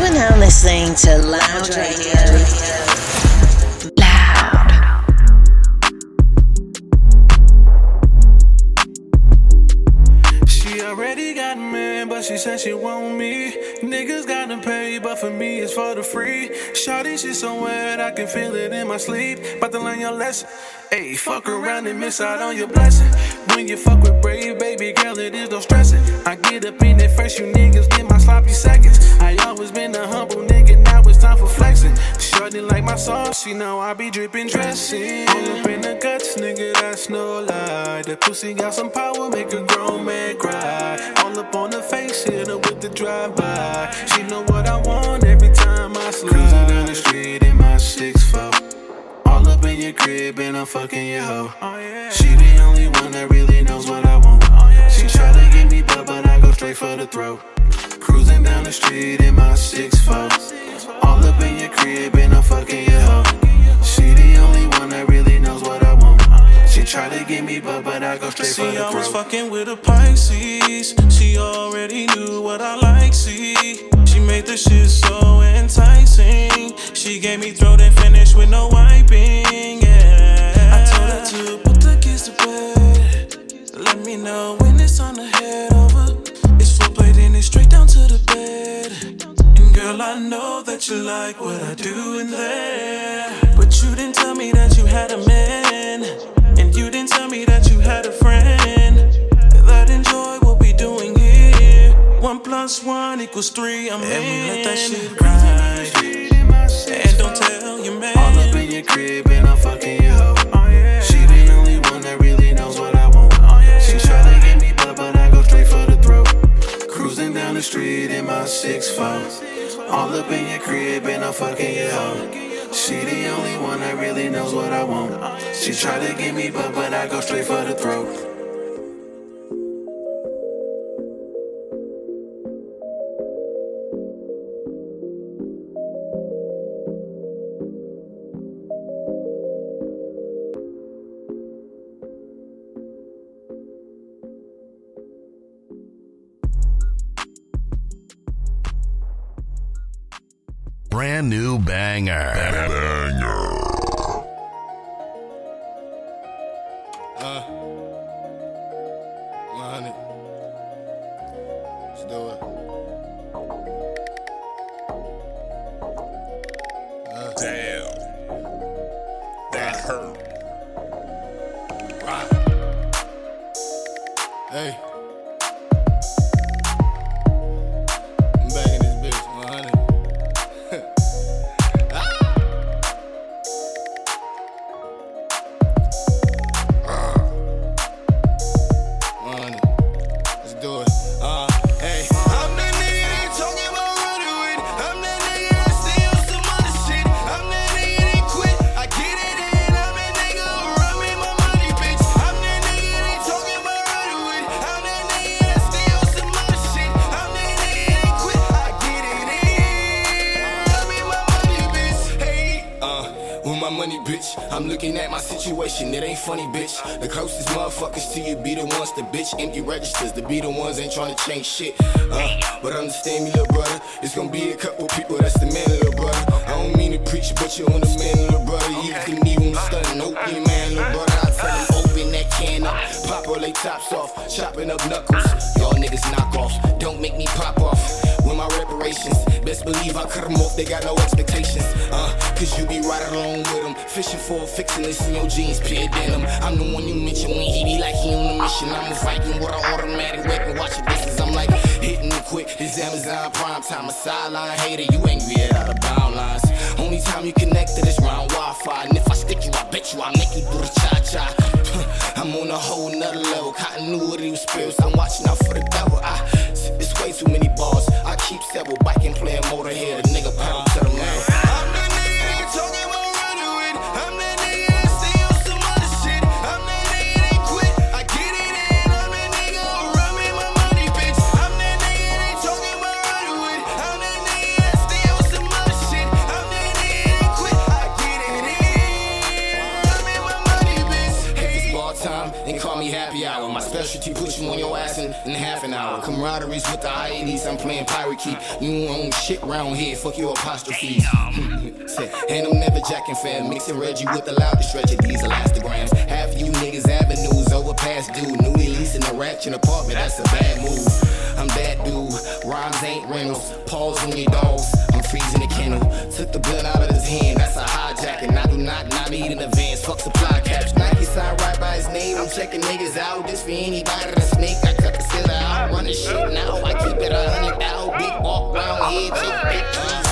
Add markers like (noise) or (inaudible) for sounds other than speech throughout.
are now listening to Loud Radio. Loud. She already got a man, but she said she want me. Niggas gotta pay, but for me it's for the free. Shawty, shit so wet, I can feel it in my sleep. About to learn your lesson. Ayy, fuck around and miss out on your blessing. When you fuck with brave, baby girl, it is no stressing. I get up in it first, you niggas get my sloppy seconds. I always been a humble nigga, now it's time for flexing. Shorty like my sauce, she know I be dripping dressing. All up in the guts, nigga, that's no lie. The pussy got some power, make a grown man cry. All up on the face, hit her with the drive-by. She know what I want every time I slide. Cruising down the street in my 6'4". All up in your crib and I'm fucking your hoe. Oh, she the only one that really knows what I want. Oh, she try to get me butt, but I go straight for the throat. Cruising down the street in my 6'4". All up in your crib and I'm fucking your hoe. She the only one that really knows what I want. She try to get me butt, but I go straight for See, the I was fucking with a Pisces. She already knew what I like, see. She made the shit so enticing. She gave me throat and finish with no wiping, yeah. I told her to put the kids to bed. Let me know when it's on the head over. To the bed. And girl, I know that you like what I do in there. But you didn't tell me that you had a man. And you didn't tell me that you had a friend that enjoy what we doing here. One plus one equals three. I'm and in. let that shit ride. And don't tell your man. All up in your crib and I'm fucking your the street in my 6'4". All up in your crib and I'm fucking your hoe. She the only one that really knows what I want. She try to get me but but I go straight for the throat. Brand new banger. Uh, 100. Let's do it. My money, bitch. I'm looking at my situation. It ain't funny, bitch. The closest motherfuckers to you be the ones that bitch empty registers. The be the ones ain't trying to change shit. Uh, but understand me, little brother. It's gonna be a couple people that's the man, little brother. I don't mean to preach, but you're on the man, little brother. You can even stun, you man, little brother. I tell him open that can up, pop all they tops off, chopping up knuckles. Y'all niggas knock off, don't make me pop off. My reparations, best believe I cut them off, they got no expectations. Uh, cause you be right along with them. Fishing for a fixin' this in your jeans, pure denim. I'm the one you mention when he be like he on a mission. I'm a Viking with an automatic weapon, watch your distance. I'm like hitting it quick. This Amazon prime time, a sideline hater. You angry at out of bound lines. Only time you connected is round Wi-Fi. And if I stick you, I bet you I make you do the cha-cha. (laughs) I'm on a whole nother level. Continuity with spirits. I'm watching out for the devil. I, way too many balls. I keep several biking, playing motorhead. A nigga pound to the metal. Camaraderie's with the IEDs, I'm playing pirate keep. You own shit round here, fuck your apostrophes. (laughs) and I'm never jacking fair, mixing Reggie with the loudest stretch of these elastograms. Half you niggas overpass due. Newly leasing a ratchet apartment, that's a bad move. I'm that dude, rhymes ain't rentals. Pause on your dogs, I'm freezing the kennel. Took the blood out of his hand, that's a hijacking. I do not not need an advance, fuck supply caps. Nike sign right by his name, I'm checking niggas out. This for anybody that snake, I cut the ceiling out. Running shit now, I keep it a hundred out. Big walk round here, big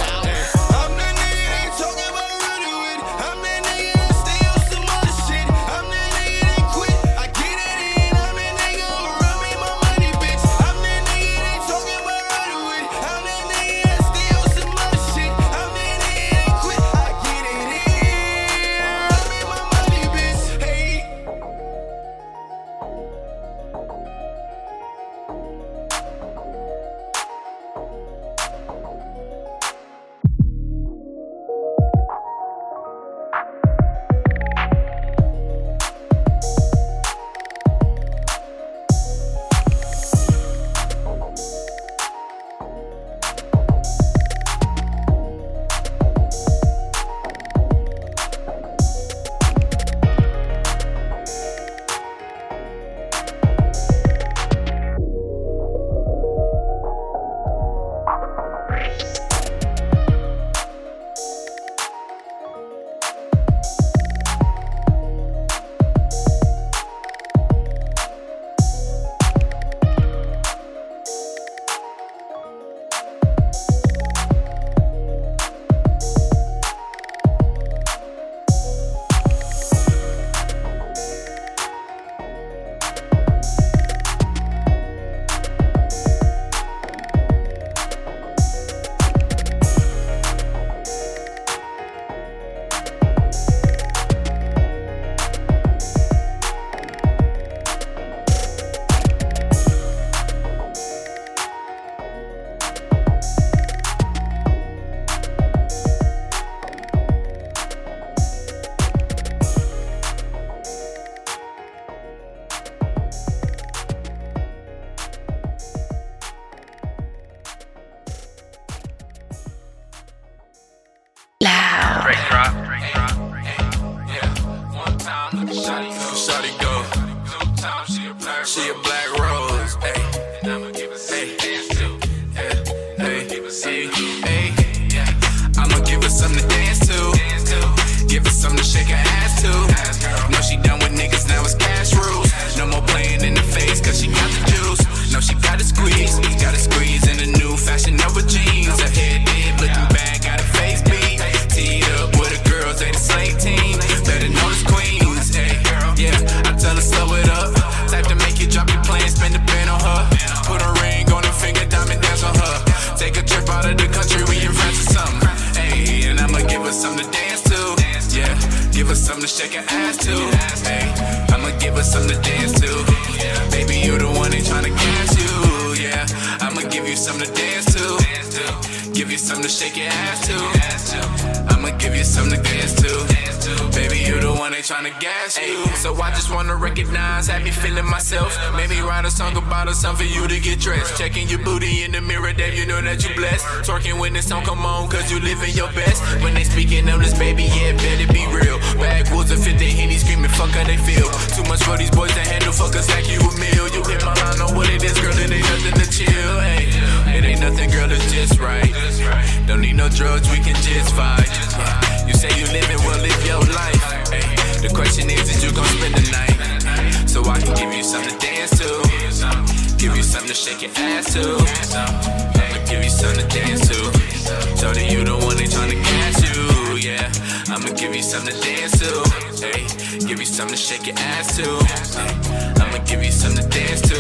dressed. Checking your booty in the mirror, damn, you know that you blessed. Twerking when this song come on, cause you living your best. When they speaking on this baby, yeah, better be real. Backwoods and 50 henny screaming, fuck how they feel. Too much for these boys to handle, fuck us like you a meal. You hit my line, on what it is, girl, it ain't nothing to chill. Hey, it ain't nothing, girl, it's just right. Don't need no drugs, we can just vibe. You say you living, well, live your life. Hey, the question is, is you gon' spend the night? So I can give you something to dance to. Give you something to shake your ass to. I'ma give you something to dance to. Told her you the one they tryna gas you, yeah. I'ma give you something to dance to. Hey, give you something to shake your ass to. I'ma give you something to dance to.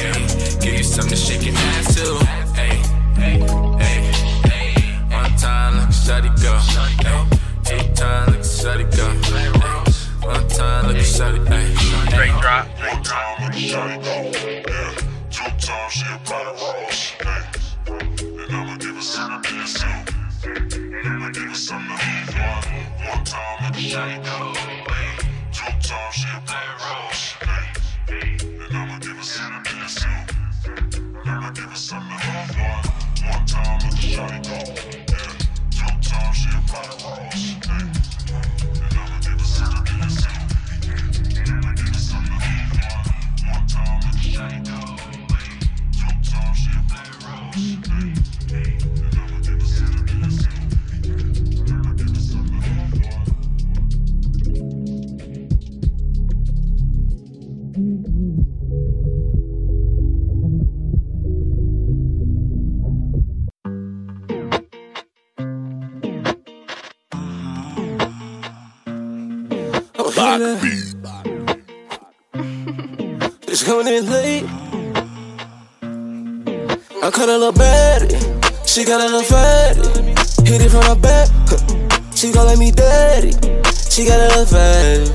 Hey, give you something to shake your ass to. Hey, hey, hey, hey. One time, look, shawty go. Hey, two time, look, shawty go. Hey, one time, look, shawty, hey. Straight drop. One time, me shut it go time, she a rider horse. And I'ma give her something to dance to. And I'ma give her something to eat. One, one time, let the shawty go. Two times, she a rider horse. And I'ma give her something to dance. And I'ma give her something to eat. One, one time, with the shawty go. Two times, she a rider horse. Bach (laughs) It's coming in late. I cut a little baddie. She got a little fatty. Hit it from the back. She calling me daddy. She got a little fatty.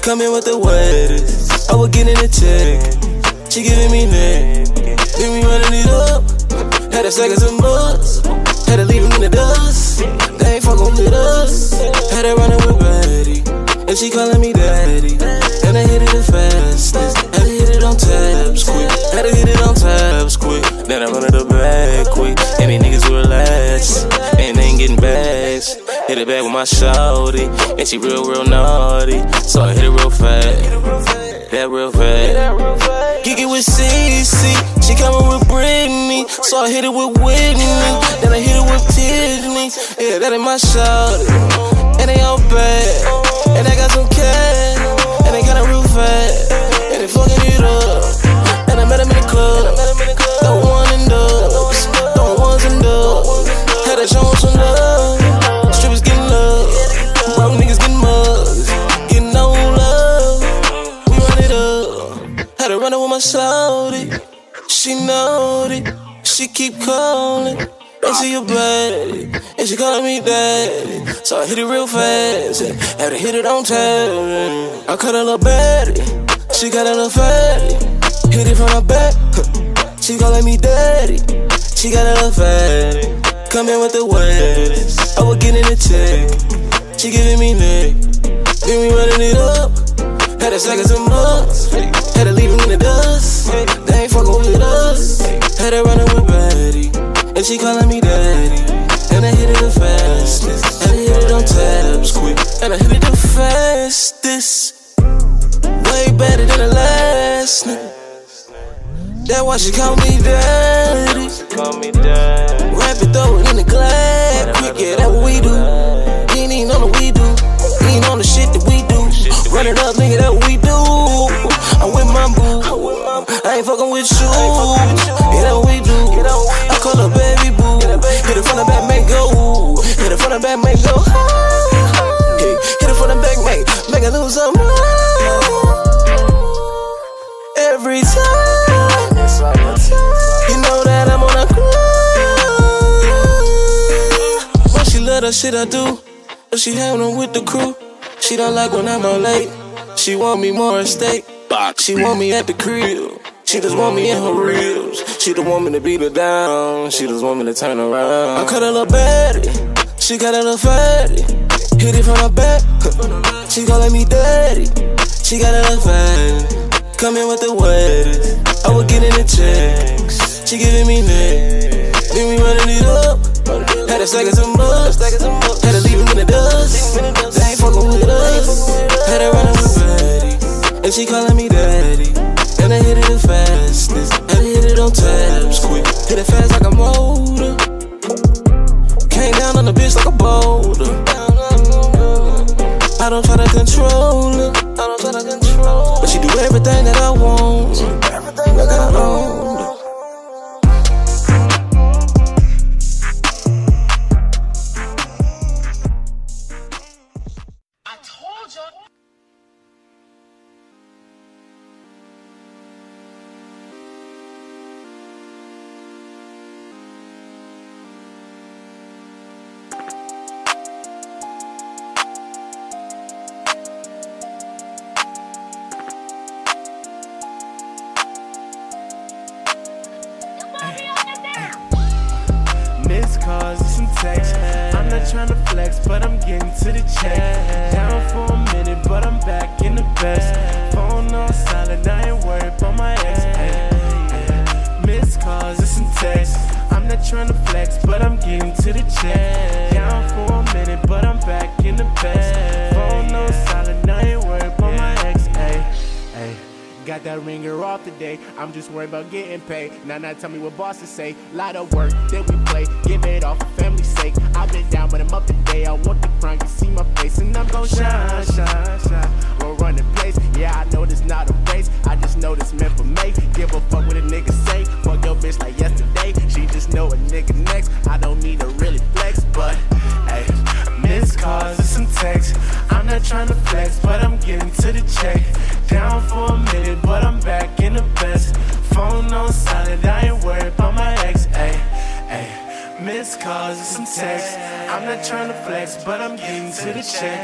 Coming with the wettest. I was getting a check. She giving me neck. Then we running it up. Had a second some buzz. Had to leave him in the dust. They ain't fucking with us. Had to running with Betty. And she calling me daddy. And I hit it the fastest. Had to hit it on tabs quick. Had to hit it on tabs quick. Then I run it the back quick. And these niggas relax. And they ain't getting bags. Hit it back with my shawty. And she real, real naughty. So I hit it real fast. That real fast. Kick it with CC. She coming with Britney. So I hit it with Whitney. Then I hit it with Tiffany. Yeah, that ain't my shawty. And they all bad. And I got some cash. And they kinda real fast. And they fucking it up. And I met him in the club. Throw one and dubs. Throw ones and dubs. Had show him some love. Strippers getting love. Broke niggas getting mugs. Getting no love. We run it up. Had to run it with my shawty. She know it. She keep calling. And she a baddie. And she calling me daddy. So I hit it real fast. Had to hit it on tap. I cut a little baddie. She got a little fatty. Hit it from the back. She calling me daddy. She got a little fatty. Coming with the wettest. I was getting a check. She giving me neck. Then we running it up. Had a second some bucks. Had to leave him in the dust. They ain't fucking with us. Had to run it with Betty. And she calling me daddy. And I hit it the fastest. And I hit it on tabs quick. And I hit it the fastest. Way better than the last nigga. That's why she call me daddy. Rap it, throw it in the glass. Quick, yeah, that's what we do. He ain't even on the we do. Ain't on the shit that we do. Run it up, nigga, that what we do. I'm with my boo. I ain't fucking with you. Her lose her mind. Every time, you know that I'm on a grind. When she let her shit, I do. But she having with the crew. She don't like when I'm out late. She want me more stake. She want me at the crib. She just want me in her ribs. She don't want me to beat her down. She just want me to turn around. I cut a little baddie. She got a little fatty. Hit it from the back. She calling me daddy. She got a little fatty. Coming with the wettest. I was getting the checks. She giving me neck. Then we running it up. Had a second some bucks. Had to leave him in the dust. They ain't fucking with us. Had to run with Betty. And she calling me daddy. And I hit it the fastest. Had to hit it on tabs quick. Hit it fast like a motor. Control. I don't try to control. But she do everything that I want. That ringer off today. I'm just worried about getting paid. Now, now tell me what bosses say. Lot of work that we play. Give it all for family's sake. I've been down, but I'm up today. I want the crown. You see my face, and I'm gon' shine, shine, shine. We're running place. Yeah, I know this not a race. I just know this meant for me. Give a fuck what a nigga say. Fuck your bitch like yesterday. She just know a nigga next. I don't need to really flex, but hey, missed calls and some texts. I'm not trying to flex, but I'm getting to the check. Down for a minute, but I'm back in the best. Phone on silent, I ain't worried about my ex. Ayy, ayy. Missed calls and some texts. I'm not trying to flex, but I'm getting to the check.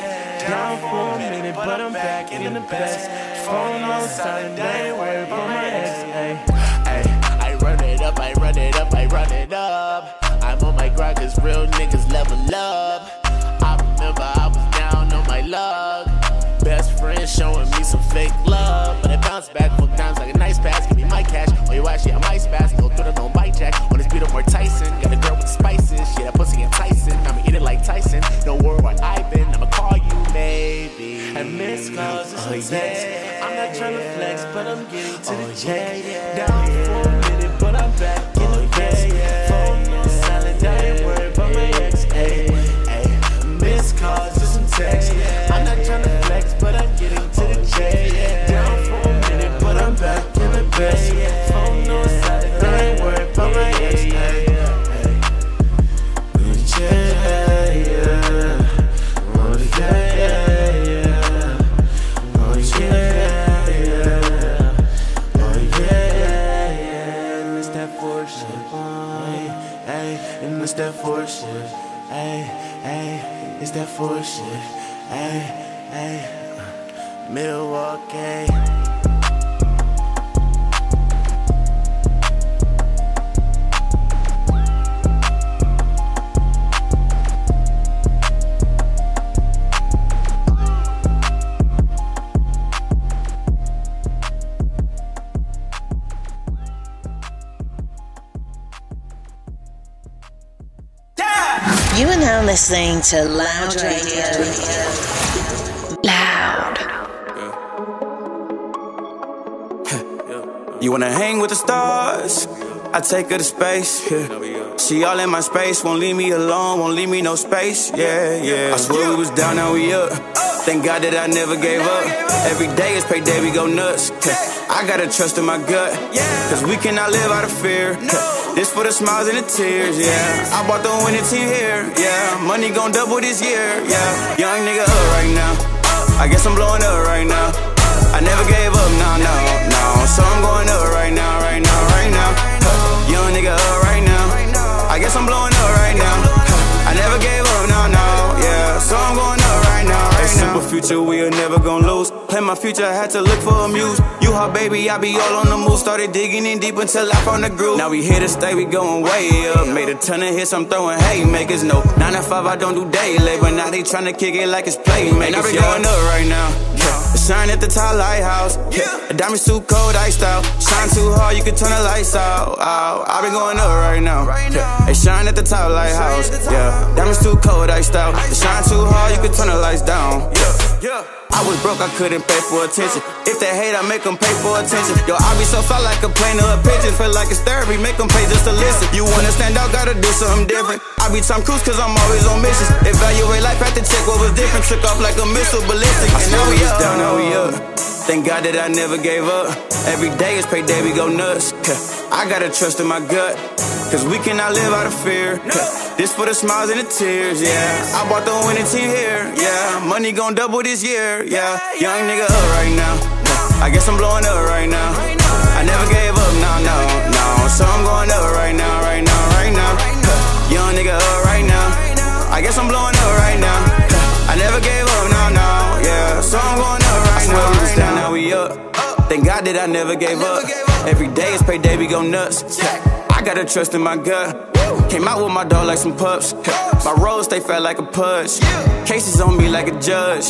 Down for a minute, but I'm back in the best. Phone on silent, I ain't worried about my ex. Ayy. I run it up, I run it up, I run it up. I'm on my grind, cause real niggas level up. Showing me some fake love. But I bounce back four times like a nice pass. Give me my cash. Oh, you actually, I might spaz. Go through the no bite jack. On this beat, I'm more Tyson. Got a girl with spices. Shit, that pussy enticing. I'ma eat it like Tyson. Don't worry where I've been. I'ma call you maybe. And miss calls and some texts. I'm not trying to flex, but I'm getting to the oh, check. Down for You are now listening to Loud Radio. Loud. You wanna hang with the stars? I take her to space. Yeah. She all in my space, won't leave me alone, won't leave me no space. Yeah, yeah. I swear we was down, now we up. Thank God that I never gave up. Every day is payday, we go nuts. I gotta trust in my gut. Cause we cannot live out of fear. This for the smiles and the tears, yeah. I bought the winning team here, yeah. Money gon' double this year, yeah. Young nigga up right now. I guess I'm blowing up right now. I never gave up, no, no, no. So I'm going up right now, right now, right now. Huh. Young nigga up right now. I guess I'm blowing up right now. Huh. I never gave up, no, no, yeah. So I'm going up right now, right now. Simple future, we are never gonna lose. Play my future, I had to look for a muse. You hot baby, I be all on the move. Started digging in deep until I found the groove. Now we here to stay, we going way up. Made a ton of hits, I'm throwing haymakers. No, 9 to 5, I don't do day labor. Now they tryna kick it like it's playmakers. And I be going up right now. Yeah. Shine at the top lighthouse. Yeah. A diamond suit cold, iced out. Shine too hard, you can turn the lights out. out. I been going up right now. Hey, shine at the top lighthouse. Yeah. Diamonds too cold, iced out. Shine too hard, you can turn the lights down. Yeah. Yeah. I was broke, I couldn't pay for attention. If they hate, I make them pay for attention. Yo, I be so fly like a plane or a pigeon. Feel like it's therapy, make them pay just to listen. You wanna stand out, gotta do something different. I be Tom Cruise, cause I'm always on missions. Evaluate life, had to check what was different. Took off like a missile, ballistic. And now we up. Down, now we up. Thank God that I never gave up. Every day is payday, we go nuts. I gotta trust in my gut. Cause we cannot live out of fear. (laughs) This for the smiles and the tears, yeah. I bought the winning team here, yeah. Money gon' double this year, yeah. Young nigga up right now. I guess I'm blowing up right now. I never gave up, no, no, no. So I'm going up right now, right now, right now. (laughs) Young nigga up right now. I guess I'm blowing up right now. (laughs) I never gave up, no, no, yeah. So I'm going up right now. Was down, now we up. Thank God that I never gave up. Every day is payday, we go nuts. Gotta trust in my gut. Came out with my dog like some pups. My road stay fat like a pudge. Cases on me like a judge.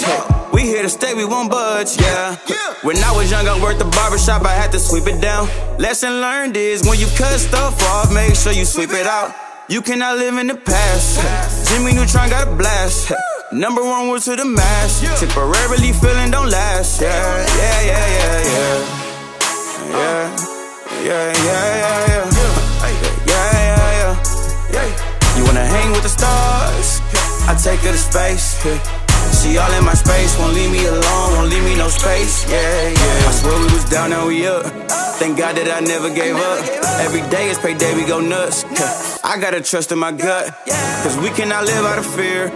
We here to stay, we won't budge, yeah. When I was young, I worked the barbershop, I had to sweep it down. Lesson learned is when you cut stuff off, make sure you sweep it out. You cannot live in the past. Jimmy Neutron got a blast. Number one word to the mass. Temporarily feeling don't last. Yeah, yeah, yeah, yeah. Yeah, yeah, yeah, yeah, yeah. Yeah, wanna hang with the stars? I take her to space. She all in my space, won't leave me alone, won't leave me no space. Yeah, yeah. I swear we was down, now we up. Thank God that I never gave up. Every day is payday, we go nuts. I gotta trust in my gut. Cause we cannot live out of fear.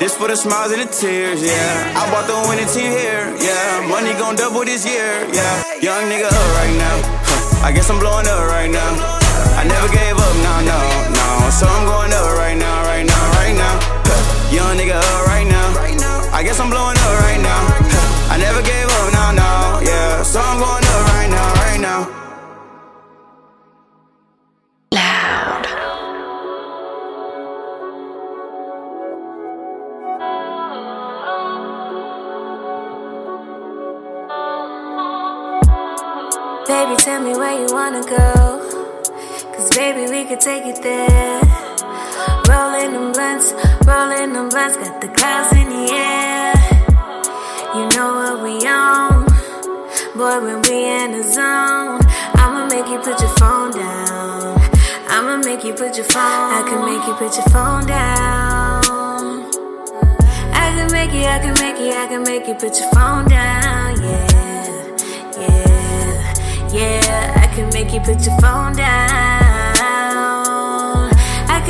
This for the smiles and the tears, yeah. I bought the winning team here, yeah. Money gon' double this year, yeah. Young nigga up right now. I guess I'm blowing up right now. I never gave up, no, no, no. So I'm going up right now, right now, right now. Young nigga up right now. I guess I'm blowing up right now. I never gave up, no, no, yeah. So I'm going up right now, right now. Loud. Baby, tell me where you wanna go. Cause baby, we could take it there. Rolling them blunts, rolling them blunts, got the clouds in the air. You know what we on. Boy, when we in the zone, I'ma make you put your phone down. I'ma make you put your phone. I can make you put your phone down. I can make you, I can make you, I can make you put your phone down. Yeah, yeah, yeah. I can make you put your phone down.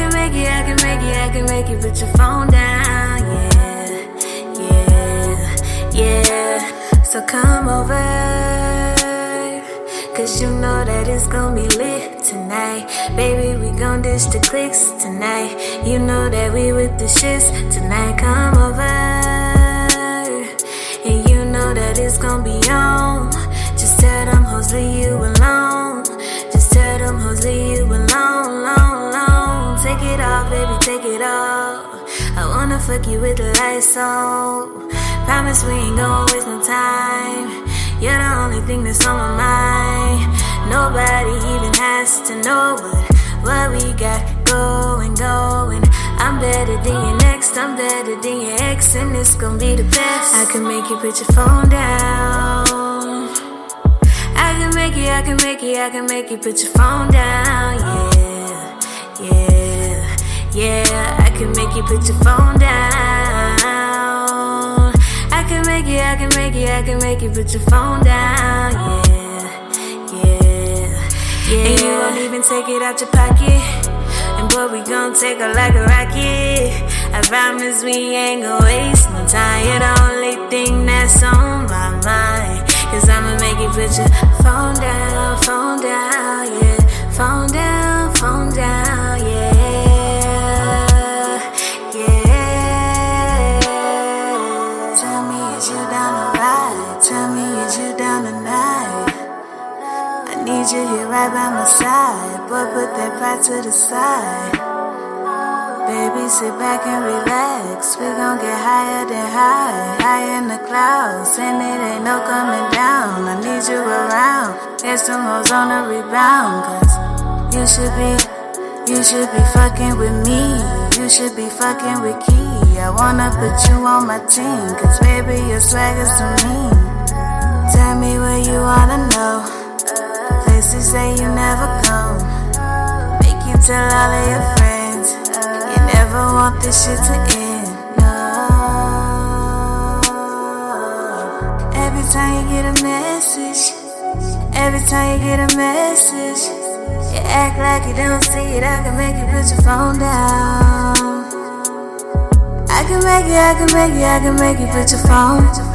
Can make you, I can make you, I can make you put your phone down. Yeah, yeah, yeah. So come over. Cause you know that it's gonna be lit tonight. Baby, we gon' dish the clicks tonight. You know that we with the shits tonight. Come over. And you know that it's gonna be on. Just tell them hoes leave you alone. It off. I wanna fuck you with the lights on. Promise we ain't gonna waste no time. You're the only thing that's on my mind. Nobody even has to know what, what we got going, going. I'm better than your next, I'm better than your ex, and it's gonna be the best. I can make you put your phone down. I can make you, I can make you, I can make you put your phone down. Yeah, yeah, yeah. I can make you put your phone down. I can make you, I can make you, I can make you put your phone down. Yeah, yeah, yeah. And you won't even take it out your pocket. And boy, we gon' take her like a rocket. I promise we ain't gon' waste no time. You're the only thing that's on my mind. Cause I'ma make you put your phone down, phone down, yeah. Phone down, phone down. Yeah. Need you here right by my side. Boy, put that pride to the side. Baby, sit back and relax. We gon' get higher than high, high in the clouds. And it ain't no coming down. I need you around. Get some hoes on the rebound. Cause you should be, you should be fucking with me. You should be fucking with Key. I wanna put you on my team. Cause baby, your swag is to me. Tell me where you wanna know. Places say you never come. Make you tell all of your friends. You never want this shit to end. No. Every time you get a message, every time you get a message, you act like you don't see it. I can make you put your phone down. I can make you, I can make you, I can make you put your phone.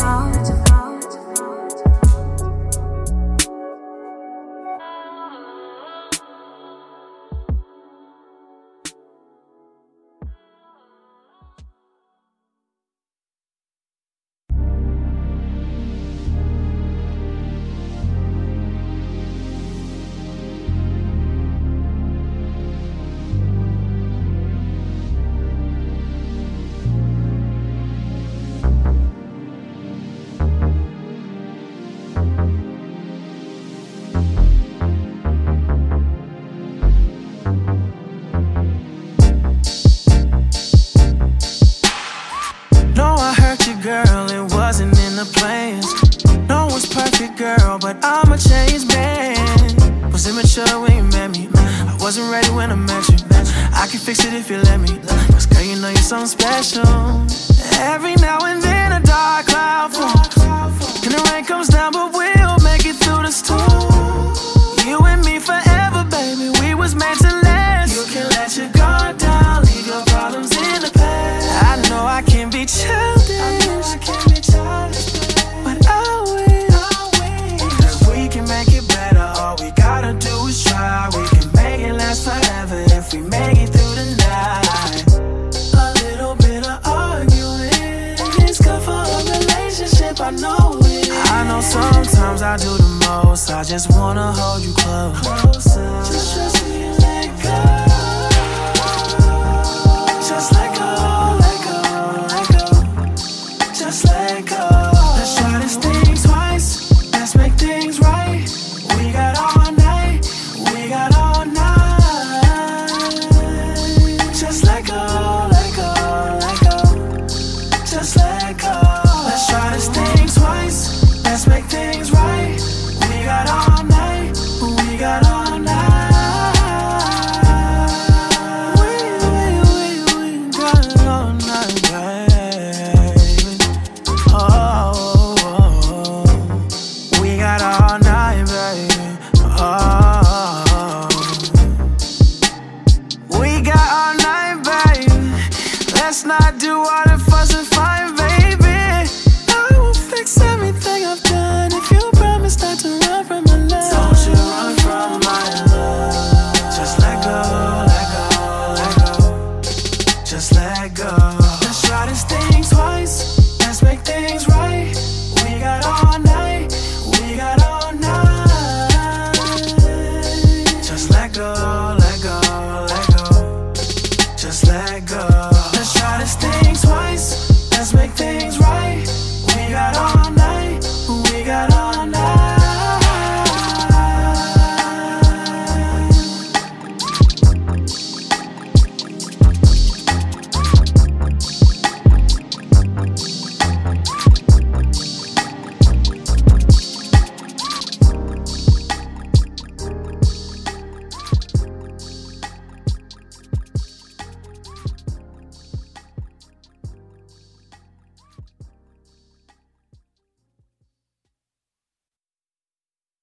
Special. Every now and then a dark